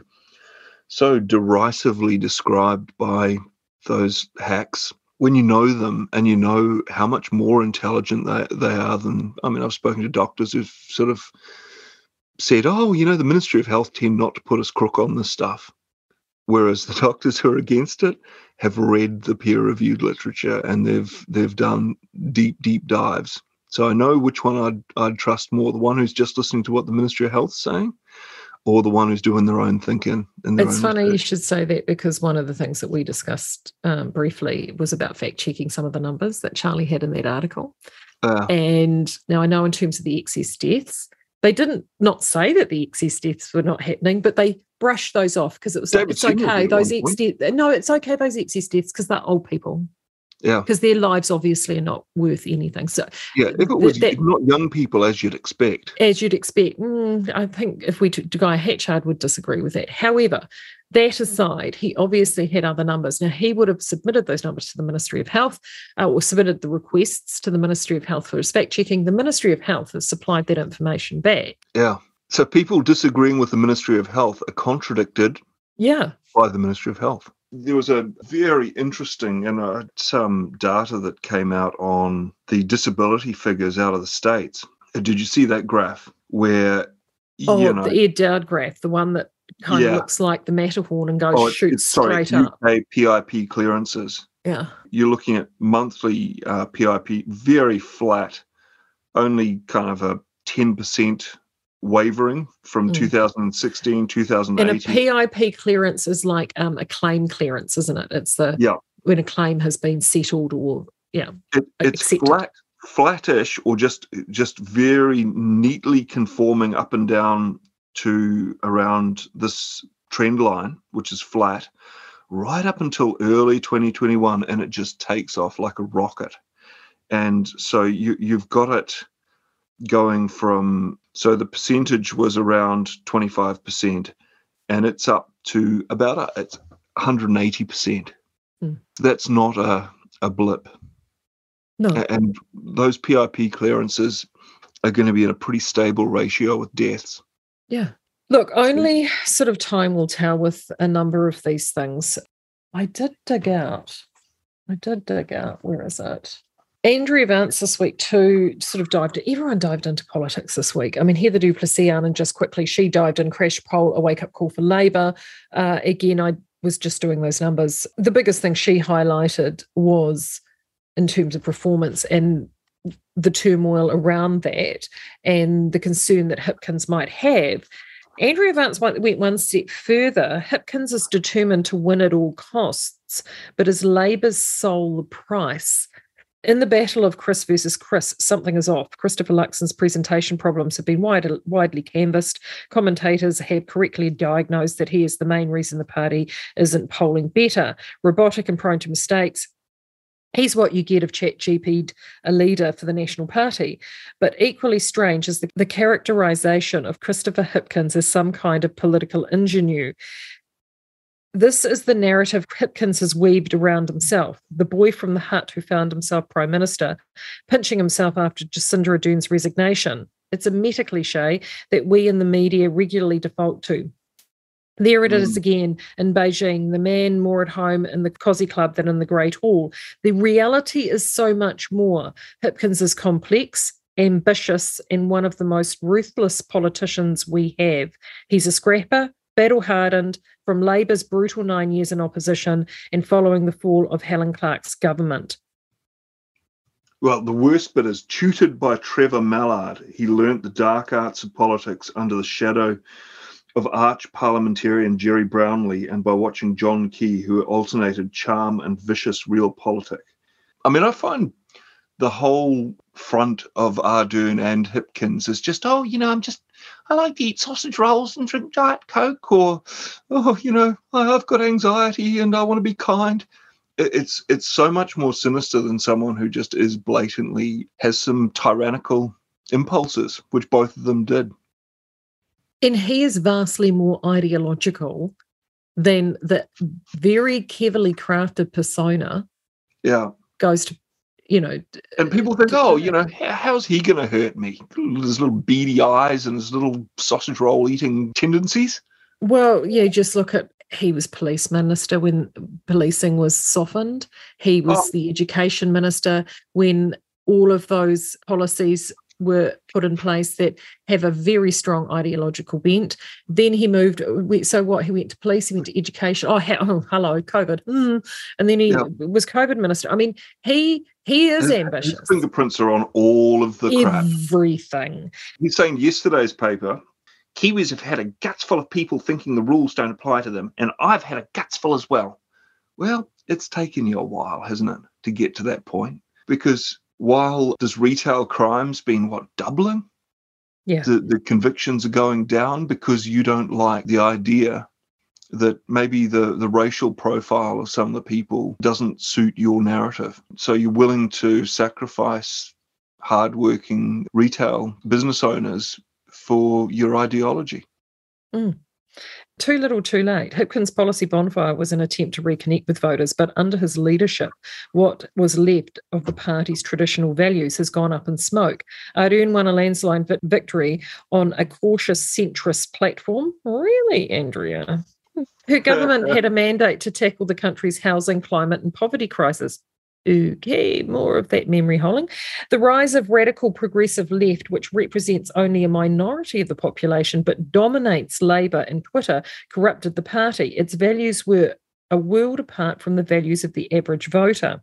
so derisively described by those hacks, when you know them and you know how much more intelligent they, they are than I mean, I've spoken to doctors who've sort of said, Oh, you know, the Ministry of Health tend not to put us crook on this stuff. Whereas the doctors who are against it have read the peer-reviewed literature and they've they've done deep, deep dives. So I know which one I'd I'd trust more: the one who's just listening to what the Ministry of Health's saying, or the one who's doing their own thinking. Their It's own funny you should say that because one of the things that we discussed um, briefly was about fact checking some of the numbers that Charlie had in that article. Uh, And now I know in terms of the excess deaths, they didn't not say that the excess deaths were not happening, but they brush those off because it was like, it's okay. Those ex point. death, no, it's okay. Those excess deaths because they're old people Yeah. because their lives obviously are not worth anything. So Yeah. If it was that- not young people, as you'd expect. as you'd expect, mm, I think if we took Guy Hatchard would disagree with that. However, that aside, he obviously had other numbers. Now he would have submitted those numbers to the Ministry of Health, uh, or submitted the requests to the Ministry of Health for his fact checking. The Ministry of Health has supplied that information back. Yeah. So people disagreeing with the Ministry of Health are contradicted Yeah, by the Ministry of Health. There was a very interesting and uh, some data that came out on the disability figures out of the states. Uh, Did you see that graph where oh, you know the Ed Dowd graph, the one that kind Yeah. of looks like the Matterhorn and goes oh, shoots sorry, straight up. UK PIP clearances? Yeah, You're looking at monthly uh, PIP very flat, only kind of a ten percent wavering from Mm. 2016, and a 2018. PIP clearance is like um, a claim clearance, isn't it? It's the Yeah. when a claim has been settled or yeah. It, it's accepted. flat, flattish, or just just very neatly conforming up and down to around this trend line, which is flat, right up until early 2021, and it just takes off like a rocket. And so you you've got it going from so the percentage was around 25%, and it's up to about a, it's 180%. Hmm. That's not a, a blip. No, And those PIP clearances are going to be in a pretty stable ratio with deaths. Yeah. Look, only sort of time will tell with a number of these things. I did dig out. I did dig out. Where is it? Andrea Vance this week too sort of dived. Everyone dived into politics this week. I mean, Heather du Plessis, and just quickly, she dived in crash poll, a wake up call for Labor. Uh, again, I was just doing those numbers. The biggest thing she highlighted was in terms of performance and the turmoil around that and the concern that Hipkins might have. Andrea Vance went one step further. Hipkins is determined to win at all costs, but is Labour's sole price? In the battle of Chris versus Chris, something is off. Christopher Luxon's presentation problems have been wide, widely canvassed. Commentators have correctly diagnosed that he is the main reason the party isn't polling better. Robotic and prone to mistakes, He's what you get of ChatGPT, a leader for the National Party. But equally strange is the, the characterization of Christopher Hipkins as some kind of political ingenue. This is the narrative Hipkins has weaved around himself, the boy from the hut who found himself prime minister, pinching himself after Jacinda Ardern's resignation. It's a meta cliche that we in the media regularly default to. There it is Mm. again in Beijing, the man more at home in the Cozy Club than in the Great Hall. The reality is so much more. Hipkins is complex, ambitious, and one of the most ruthless politicians we have. He's a scrapper, battle hardened from Labour's brutal nine years in opposition and following the fall of Helen Clark's government. Well, the worst bit is tutored by Trevor Mallard. He learnt the dark arts of politics under the shadow of arch parliamentarian Gerry Brownlee and by watching John Key, who alternated charm and vicious real realpolitik. I mean, I find the whole front of Ardern and Hipkins is just, oh, you know, I'm just, I like to eat sausage rolls and drink Diet Coke, or, oh, you know, I've got anxiety and I want to be kind it's it's so much more sinister than someone who just is blatantly has some tyrannical impulses, which both of them did. And he is vastly more ideological than the very cleverly crafted persona Yeah, goes to, you know, and people think, oh, you know, how's he going to hurt me? His little beady eyes and his little sausage roll eating tendencies. Well, yeah, just look at he was police minister when policing was softened. He was Oh. the education minister when all of those policies were put in place that have a very strong ideological bent. Then he moved. So what? He went to police. He went to education. Oh, oh hello, COVID. Mm. And then he Yeah. was COVID minister. I mean, he he is ambitious. His fingerprints are on all of the crap. Everything. He's saying yesterday's paper, Kiwis have had a guts full of people thinking the rules don't apply to them, and I've had a guts full as well. Well, it's taken you a while, hasn't it, to get to that point? Because while does retail crimes been what doubling? Yeah. The, the convictions are going down because you don't like the idea that maybe the, the racial profile of some of the people doesn't suit your narrative. So you're willing to sacrifice hardworking retail business owners for your ideology. Mm. Too little, too late. Hipkins' policy bonfire was an attempt to reconnect with voters, but under his leadership, what was left of the party's traditional values has gone up in smoke. Ardern won a landslide victory on a cautious centrist platform. Really, Andrea? Her government had a mandate to tackle the country's housing, climate, and poverty crisis. Okay, more of that memory holing. The rise of radical progressive left, which represents only a minority of the population but dominates Labour and Twitter, corrupted the party. Its values were a world apart from the values of the average voter.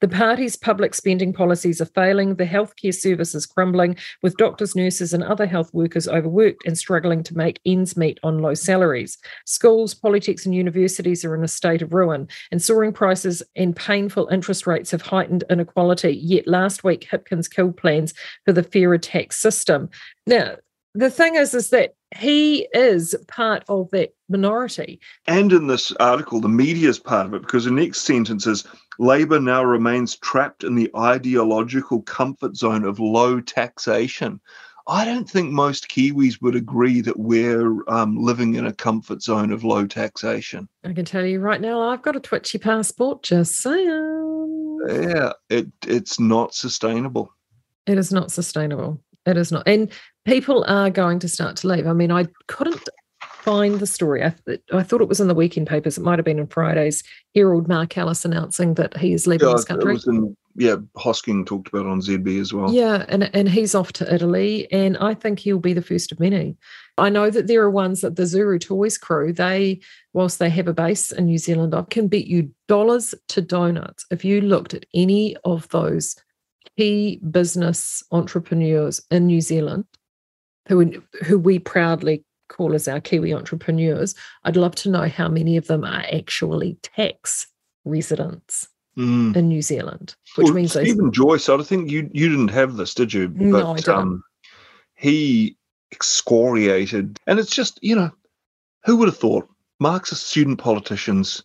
The party's public spending policies are failing, the healthcare service is crumbling, with doctors, nurses, and other health workers overworked and struggling to make ends meet on low salaries. Schools, polytechs, and universities are in a state of ruin, and soaring prices and painful interest rates have heightened inequality. Yet last week, Hipkins killed plans for the fairer tax system. Now, the thing is, is that he is part of that minority. And in this article, the media is part of it because the next sentence is Labour now remains trapped in the ideological comfort zone of low taxation. I don't think most Kiwis would agree that we're um, living in a comfort zone of low taxation. I can tell you right now, I've got a twitchy passport, just saying. Yeah, it, it's not sustainable. It is not sustainable. It is not. And people are going to start to leave. I mean, I couldn't find the story. I, th- I thought it was in the weekend papers. It might have been in Friday's Herald. Mark Ellis announcing that he is leaving yeah, this country. In, yeah, Hosking talked about on ZB as well. Yeah, and and he's off to Italy, and I think he'll be the first of many. I know that there are ones that the Zuru Toys crew. They, whilst they have a base in New Zealand, I can bet you dollars to donuts if you looked at any of those key business entrepreneurs in New Zealand who who we proudly call as our Kiwi entrepreneurs, I'd love to know how many of them are actually tax residents mm. in New Zealand, which well, means Stephen they... Joyce. I think you you didn't have this, did you? But, no, I didn't. Um, he excoriated, and it's just you know, who would have thought Marxist student politicians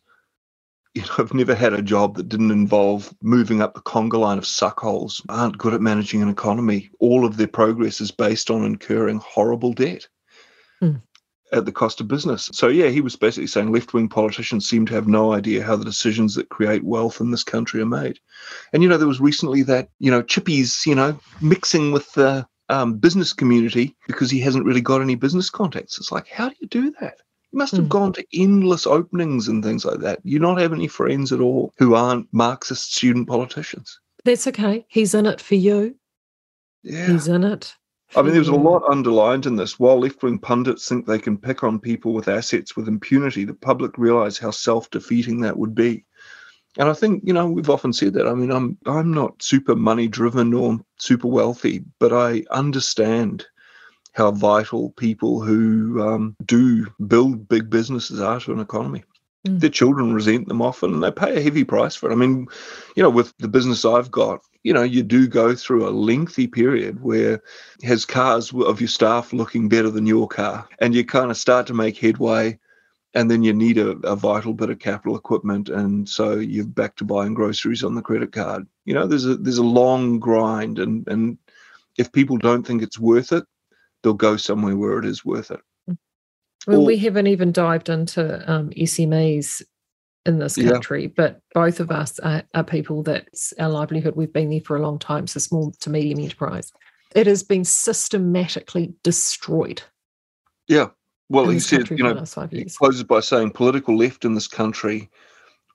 you know, I've never had a job that didn't involve moving up the conga line of suckholes, aren't good at managing an economy. All of their progress is based on incurring horrible debt mm. at the cost of business. So, yeah, he was basically saying left wing politicians seem to have no idea how the decisions that create wealth in this country are made. And, you know, there was recently that, you know, Chippy's, you know, mixing with the um, business community because he hasn't really got any business contacts. It's like, how do you do that? You must have mm. gone to endless openings and things like that. You not have any friends at all who aren't Marxist student politicians. That's okay. He's in it for you. Yeah. He's in it I mean, there's a lot underlined in this. While left wing pundits think they can pick on people with assets with impunity, the public realize how self defeating that would be. And I think, you know, we've often said that. I mean, I'm I'm not super money driven or super wealthy, but I understand how vital people who um, do build big businesses are to an economy. Mm. Their children resent them often and they pay a heavy price for it. I mean, you know, with the business I've got, you know, you do go through a lengthy period where has cars of your staff looking better than your car, and you kind of start to make headway, and then you need a, a vital bit of capital equipment, and so you're back to buying groceries on the credit card. You know, there's a there's a long grind, and and if people don't think it's worth it, they'll go somewhere where it is worth it. Well, or, we haven't even dived into um, SMEs in this country, yeah. but both of us are, are, people that's our livelihood. We've been there for a long time, so small to medium enterprise. It has been systematically destroyed. Yeah. Well, he said, you know, he closes by saying political left in this country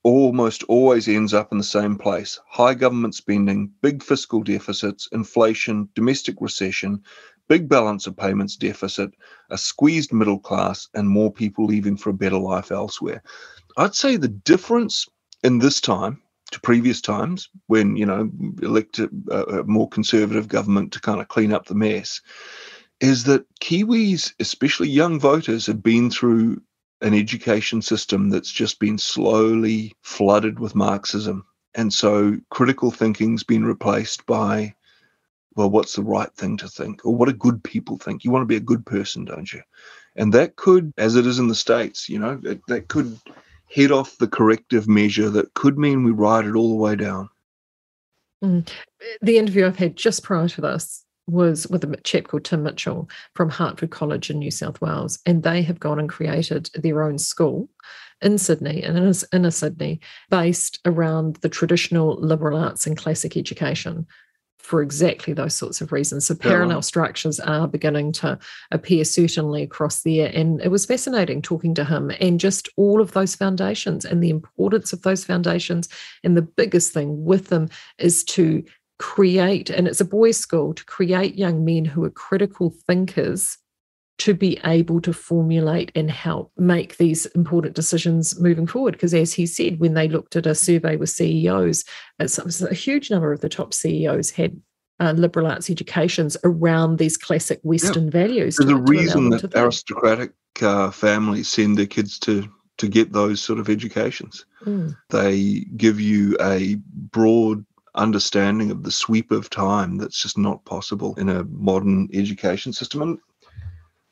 almost always ends up in the same place high government spending, big fiscal deficits, inflation, domestic recession, big balance of payments deficit, a squeezed middle class, and more people leaving for a better life elsewhere. I'd say the difference in this time to previous times when, you know, elect a, a more conservative government to kind of clean up the mess is that Kiwis, especially young voters, have been through an education system that's just been slowly flooded with Marxism. And so critical thinking's been replaced by well, what's the right thing to think or what do good people think? You want to be a good person, don't you? And that could, as it is in the States, you know, that, that could head off the corrective measure that could mean we ride it all the way down. Mm. The interview I've had just prior to this was with a chap called Tim Mitchell from Hartford College in New South Wales, and they have gone and created their own school in Sydney and in inner Sydney based around the traditional liberal arts and classic education for exactly those sorts of reasons. So parallel yeah. structures are beginning to appear certainly across there. And it was fascinating talking to him and just all of those foundations and the importance of those foundations. And the biggest thing with them is to create, and it's a boys' school, to create young men who are critical thinkers to be able to formulate and help make these important decisions moving forward. Because as he said, when they looked at a survey with CEOs, a huge number of the top CEOs had uh, liberal arts educations around these classic Western yeah. values. There's a reason that aristocratic uh, families send their kids to to get those sort of educations. Mm. They give you a broad understanding of the sweep of time that's just not possible in a modern education system. And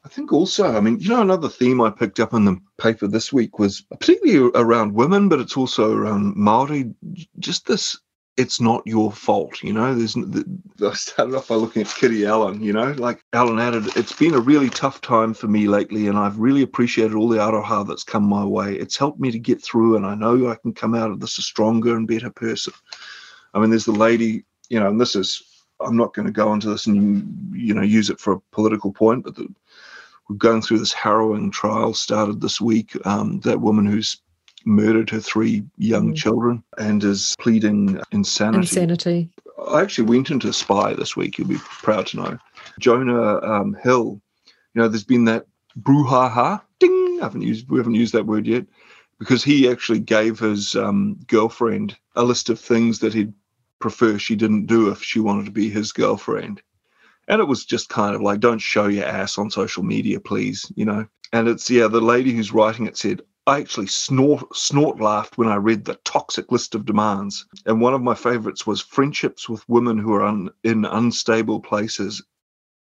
I think also, I mean, you know, another theme I picked up in the paper this week was particularly around women, but it's also around Maori. Just this, it's not your fault, you know. There's, I started off by looking at Kiri Allan, you know, like Allan added, it's been a really tough time for me lately, and I've really appreciated all the aroha that's come my way. It's helped me to get through, and I know I can come out of this a stronger and better person. I mean, there's the lady, you know, and this is, I'm not going to go into this and you know use it for a political point, but the we're going through this harrowing trial started this week. Um, that woman who's murdered her three young mm. children and is pleading insanity. Insanity. I actually went into Spy this week. You'll be proud to know. Jonah um, Hill. You know, there's been that brouhaha. Ding. I haven't used. We haven't used that word yet because he actually gave his um, girlfriend a list of things that he'd prefer she didn't do if she wanted to be his girlfriend and it was just kind of like don't show your ass on social media please you know and it's yeah the lady who's writing it said I actually snort snort laughed when I read the toxic list of demands. And one of my favorites was friendships with women who are un, in unstable places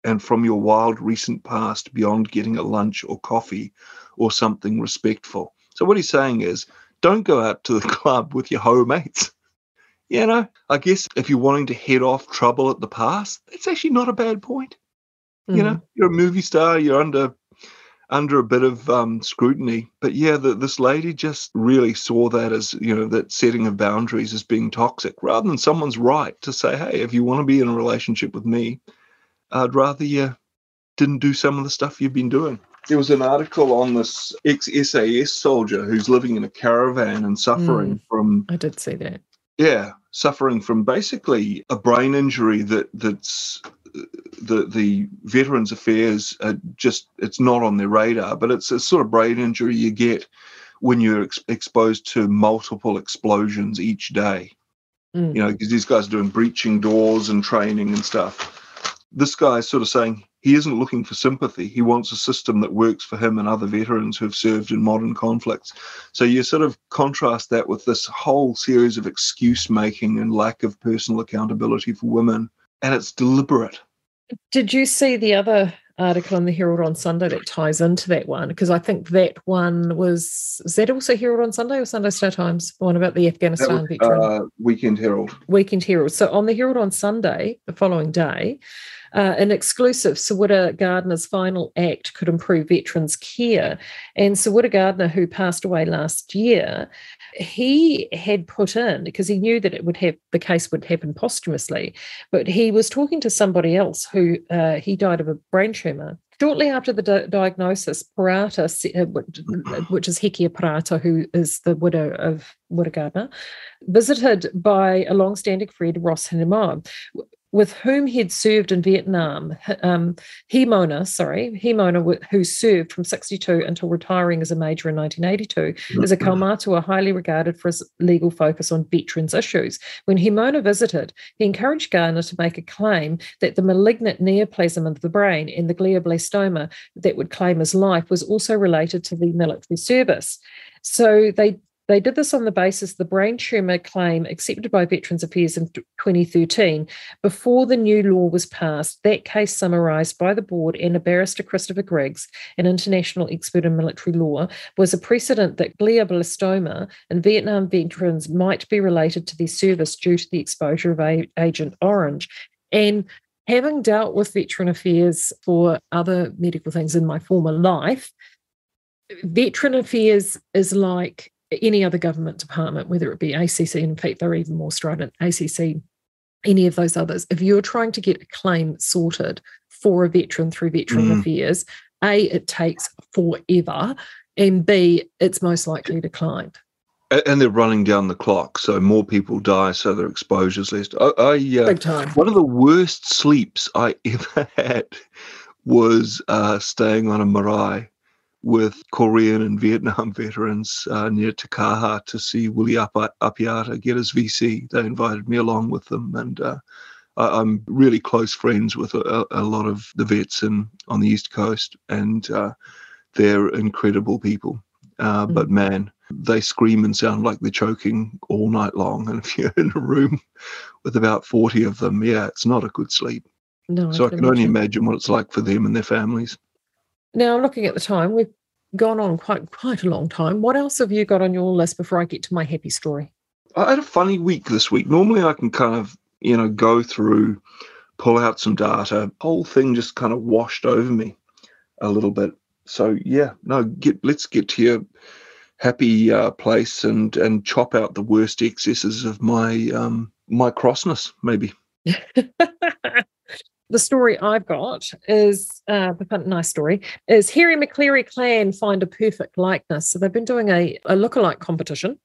and from your wild recent past beyond getting a lunch or coffee or something respectful. So what he's saying is don't go out to the club with your hoe mates you know, I guess if you're wanting to head off trouble at the pass, that's actually not a bad point. Mm. You know, mm-hmm. you're a movie star, you're under under a bit of um, scrutiny. But yeah, the, this lady just really saw that as, you know, that setting of boundaries as being toxic rather than someone's right to say, hey, if you want to be in a relationship with me, I'd rather you didn't do some of the stuff you've been doing. There was an article on this ex SAS soldier who's living in a caravan and suffering mm. from. I did see that. Yeah, suffering from basically a brain injury that that's the the Veterans Affairs just it's not on their radar, but it's a sort of brain injury you get when you're ex- exposed to multiple explosions each day. Mm. You know, because these guys are doing breaching doors and training and stuff. This guy is sort of saying he isn't looking for sympathy. He wants a system that works for him and other veterans who have served in modern conflicts. So you sort of contrast that with this whole series of excuse making and lack of personal accountability for women, and it's deliberate. Did you see the other article in the Herald on Sunday that ties into that one? Because I think that one was is that also Herald on Sunday or Sunday Star Times? The one about the Afghanistan was, veteran. Uh, Weekend Herald. Weekend Herald. So on the Herald on Sunday, the following day, uh, an exclusive, Sir Wira Gardiner's final act could improve veterans' care. And Sir Wira Gardiner, who passed away last year, he had put in because he knew that it would have the case would happen posthumously, but he was talking to somebody else who uh, he died of a brain tumor Shortly after the di- diagnosis, Parata, uh, which is Hekia Parata, who is the widow of Wira Gardiner, visited by a long-standing friend, Ross Himona, with whom he'd served in Vietnam. Um, Himona, sorry, Himona, who served from 62 until retiring as a major in 1982, is a Kaumatua highly regarded for his legal focus on veterans issues. When Himona visited, he encouraged Gardiner to make a claim that the malignant neoplasm of the brain and the glioblastoma that would claim his life was also related to the military service. So they They did this on the basis of the brain tumour claim accepted by Veterans Affairs in 2013. Before the new law was passed, that case summarised by the board and a barrister, Christopher Griggs, an international expert in military law, was a precedent that glioblastoma in Vietnam veterans might be related to their service due to the exposure of Agent Orange. And having dealt with veteran affairs for other medical things in my former life, veteran affairs is like any other government department, whether it be ACC, in fact, they're even more strident, ACC, any of those others. If you're trying to get a claim sorted for a veteran through Veteran Mm. Affairs, A, it takes forever, and B, it's most likely declined. And they're running down the clock, so more people die, so their exposure's less. I, I uh, Big time. one of the worst sleeps I ever had was uh, staying on a marae with Korean and Vietnam veterans uh, near Takaha to see Willie Apiata get his VC. They invited me along with them, and uh, I, I'm really close friends with a, a lot of the vets in, on the East Coast, and uh, they're incredible people. Uh, But man, they scream and sound like they're choking all night long. And if you're in a room with about 40 of them, yeah, it's not a good sleep. No, So I can can only imagine. imagine what it's like for them and their families. Now, looking at the time, we've gone on quite quite a long time. What else have you got on your list before I get to my happy story? I had a funny week this week. Normally I can kind of, you know, go through, pull out some data. Whole thing just kind of washed over me a little bit. So yeah, no, get let's get to your happy uh, place and and chop out the worst excesses of my um my crossness, maybe. the story I've got is uh, fun, nice story is Hairy Maclary clan find a perfect likeness. So they've been doing a, a lookalike competition.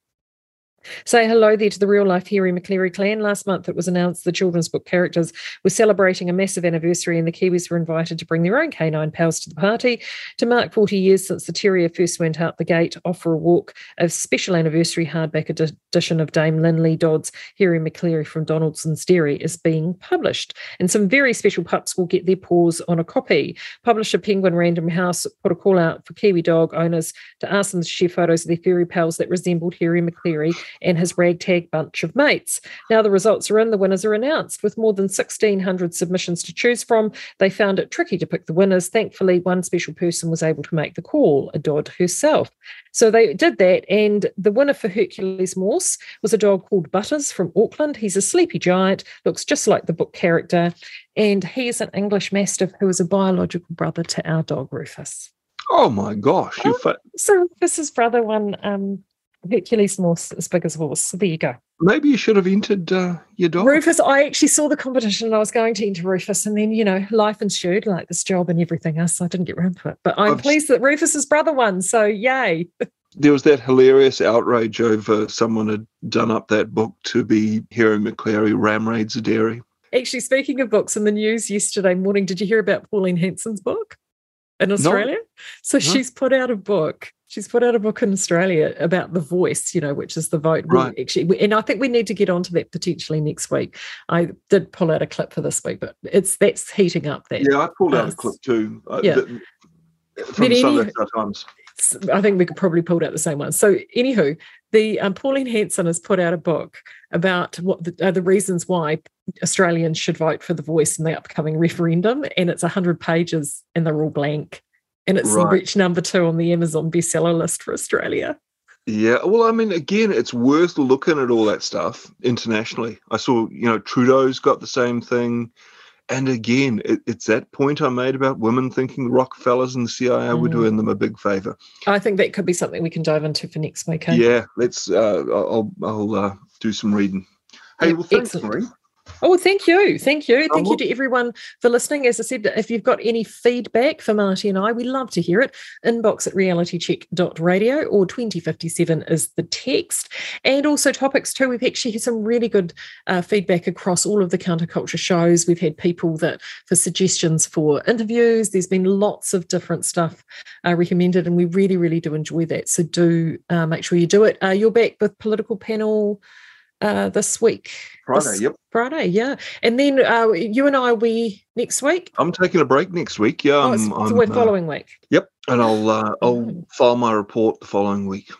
Say hello there to the real life Hairy Maclary clan. Last month, it was announced the children's book characters were celebrating a massive anniversary, and the Kiwis were invited to bring their own canine pals to the party. To mark 40 years since the terrier first went out the gate, off for a walk, a special anniversary hardback edition of Dame Lynley Dodd's Hairy Maclary from Donaldson's Dairy is being published. And some very special pups will get their paws on a copy. Publisher Penguin Random House put a call out for Kiwi dog owners to ask them to share photos of their furry pals that resembled Hairy Maclary and his ragtag bunch of mates. Now the results are in, the winners are announced. With more than 1,600 submissions to choose from, they found it tricky to pick the winners. Thankfully, one special person was able to make the call, a dog herself. So they did that, and the winner for Hercules Morse was a dog called Butters from Auckland. He's a sleepy giant, looks just like the book character, and he is an English Mastiff who is a biological brother to our dog Rufus. Oh my gosh, you're fa- So Rufus's brother won um, Hercules Morse as big as a horse. So there you go. maybe you should have entered uh, your dog. Rufus, I actually saw the competition and I was going to enter Rufus, and then, you know, life ensued like this job and everything else. So I didn't get round to it. But I'm I've- pleased that Rufus's brother won. So yay. there was that hilarious outrage over someone had done up that book to be Hairy Maclary Ram Raids a Dairy. Actually, speaking of books in the news yesterday morning, did you hear about Pauline Hanson's book in Australia? So she's put out a book. She's put out a book in Australia about the voice, you know, which is the vote. We Right. Actually, and I think we need to get onto that potentially next week. I did pull out a clip for this week, but it's that's heating up. That Yeah, I pulled out a clip too. uh, Yeah. from But Sunday any- Star Times. I think we could probably pull out the same one. So, anywho, the um, Pauline Hanson has put out a book about what the, uh, the reasons why Australians should vote for the Voice in the upcoming referendum, and it's hundred pages, and they're all blank, and it's Right. reached number two on the Amazon bestseller list for Australia. Yeah, well, I mean, again, it's worth looking at all that stuff internationally. I saw, you know, Trudeau's got the same thing. And again, it, it's that point I made about women thinking the Rockefellers and the CIA were Mm. doing them a big favor. I think that could be something we can dive into for next week. eh? Yeah, let's. Uh, I'll I'll uh, do some reading. Hey, well, thanks. Maree. Oh, thank you. Thank you. Thank you to everyone for listening. As I said, if you've got any feedback for Marty and I, we love to hear it. Inbox at realitycheck.radio or 2057 is the text. And also topics too. We've actually had some really good uh, feedback across all of the counterculture shows. We've had people that for suggestions for interviews. There's been lots of different stuff uh, recommended, and we really, really do enjoy that. So do uh, make sure you do it. Uh, you're back with political panel uh, this week. Friday, This yep. Friday, yeah. And then uh, you and I, we next week. I'm taking a break next week. Yeah, oh, it's I'm, we're uh, following week. Yep, and I'll uh, I'll file my report the following week.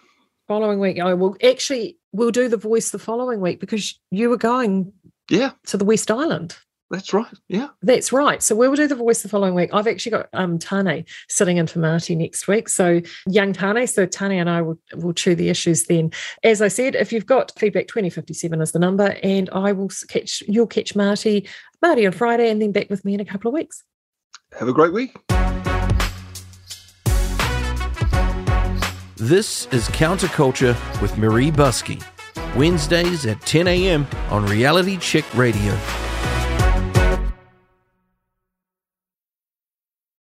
Following week, I will actually we'll do the voice the following week because you were going Yeah, to the West Island. That's right. Yeah. That's right. So we will do the voice the following week. I've actually got um, Tane sitting in for Marty next week. So young Tane. So Tane and I will, will chew the issues then. As I said, if you've got feedback, 2057 is the number, and I will catch you'll catch Marty, Marty on Friday, and then back with me in a couple of weeks. Have a great week. This is Counterculture with Maree Buskey. Wednesdays at 10 a.m. on Reality Check Radio.